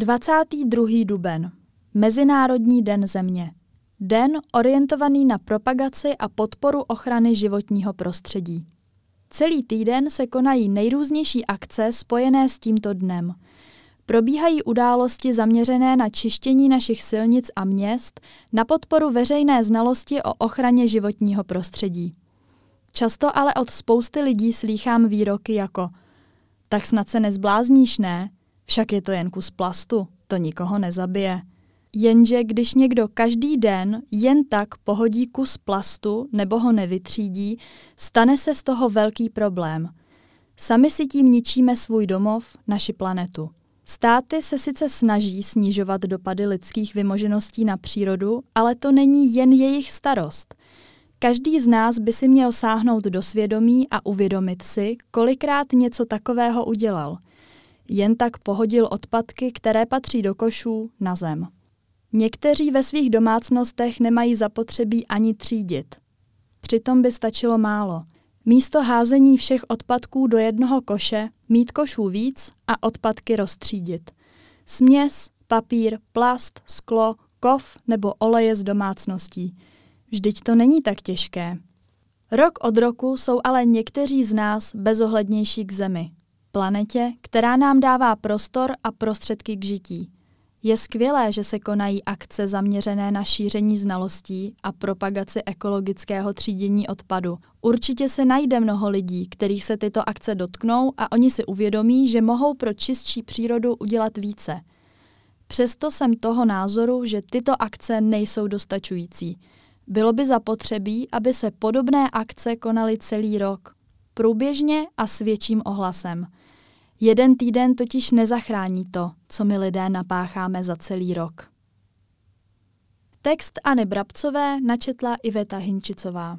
22. duben. Mezinárodní den země. Den orientovaný na propagaci a podporu ochrany životního prostředí. Celý týden se konají nejrůznější akce spojené s tímto dnem. Probíhají události zaměřené na čištění našich silnic a měst, na podporu veřejné znalosti o ochraně životního prostředí. Často ale od spousty lidí slýchám výroky jako tak snad se nezblázníš, ne? Však je to jen kus plastu, to nikoho nezabije. Jenže když někdo každý den jen tak pohodí kus plastu nebo ho nevytřídí, stane se z toho velký problém. Sami si tím ničíme svůj domov, naši planetu. Státy se sice snaží snižovat dopady lidských vymožeností na přírodu, ale to není jen jejich starost. Každý z nás by si měl sáhnout do svědomí a uvědomit si, kolikrát něco takového udělal. Jen tak pohodil odpadky, které patří do košů, na zem. Někteří ve svých domácnostech nemají zapotřebí ani třídit. Přitom by stačilo málo. Místo házení všech odpadků do jednoho koše mít košů víc a odpadky rozstřídit. Směs, papír, plast, sklo, kov nebo oleje z domácností. Vždyť to není tak těžké. Rok od roku jsou ale někteří z nás bezohlednější k Zemi, planetě, která nám dává prostor a prostředky k žití. Je skvělé, že se konají akce zaměřené na šíření znalostí a propagaci ekologického třídění odpadu. Určitě se najde mnoho lidí, kterých se tyto akce dotknou a oni si uvědomí, že mohou pro čistší přírodu udělat více. Přesto jsem toho názoru, že tyto akce nejsou dostačující. Bylo by zapotřebí, aby se podobné akce konaly celý rok. Průběžně a s větším ohlasem – Jeden týden totiž nezachrání to, co my lidé napácháme za celý rok. Text Anny Brabcové načetla Iveta Hinčicová.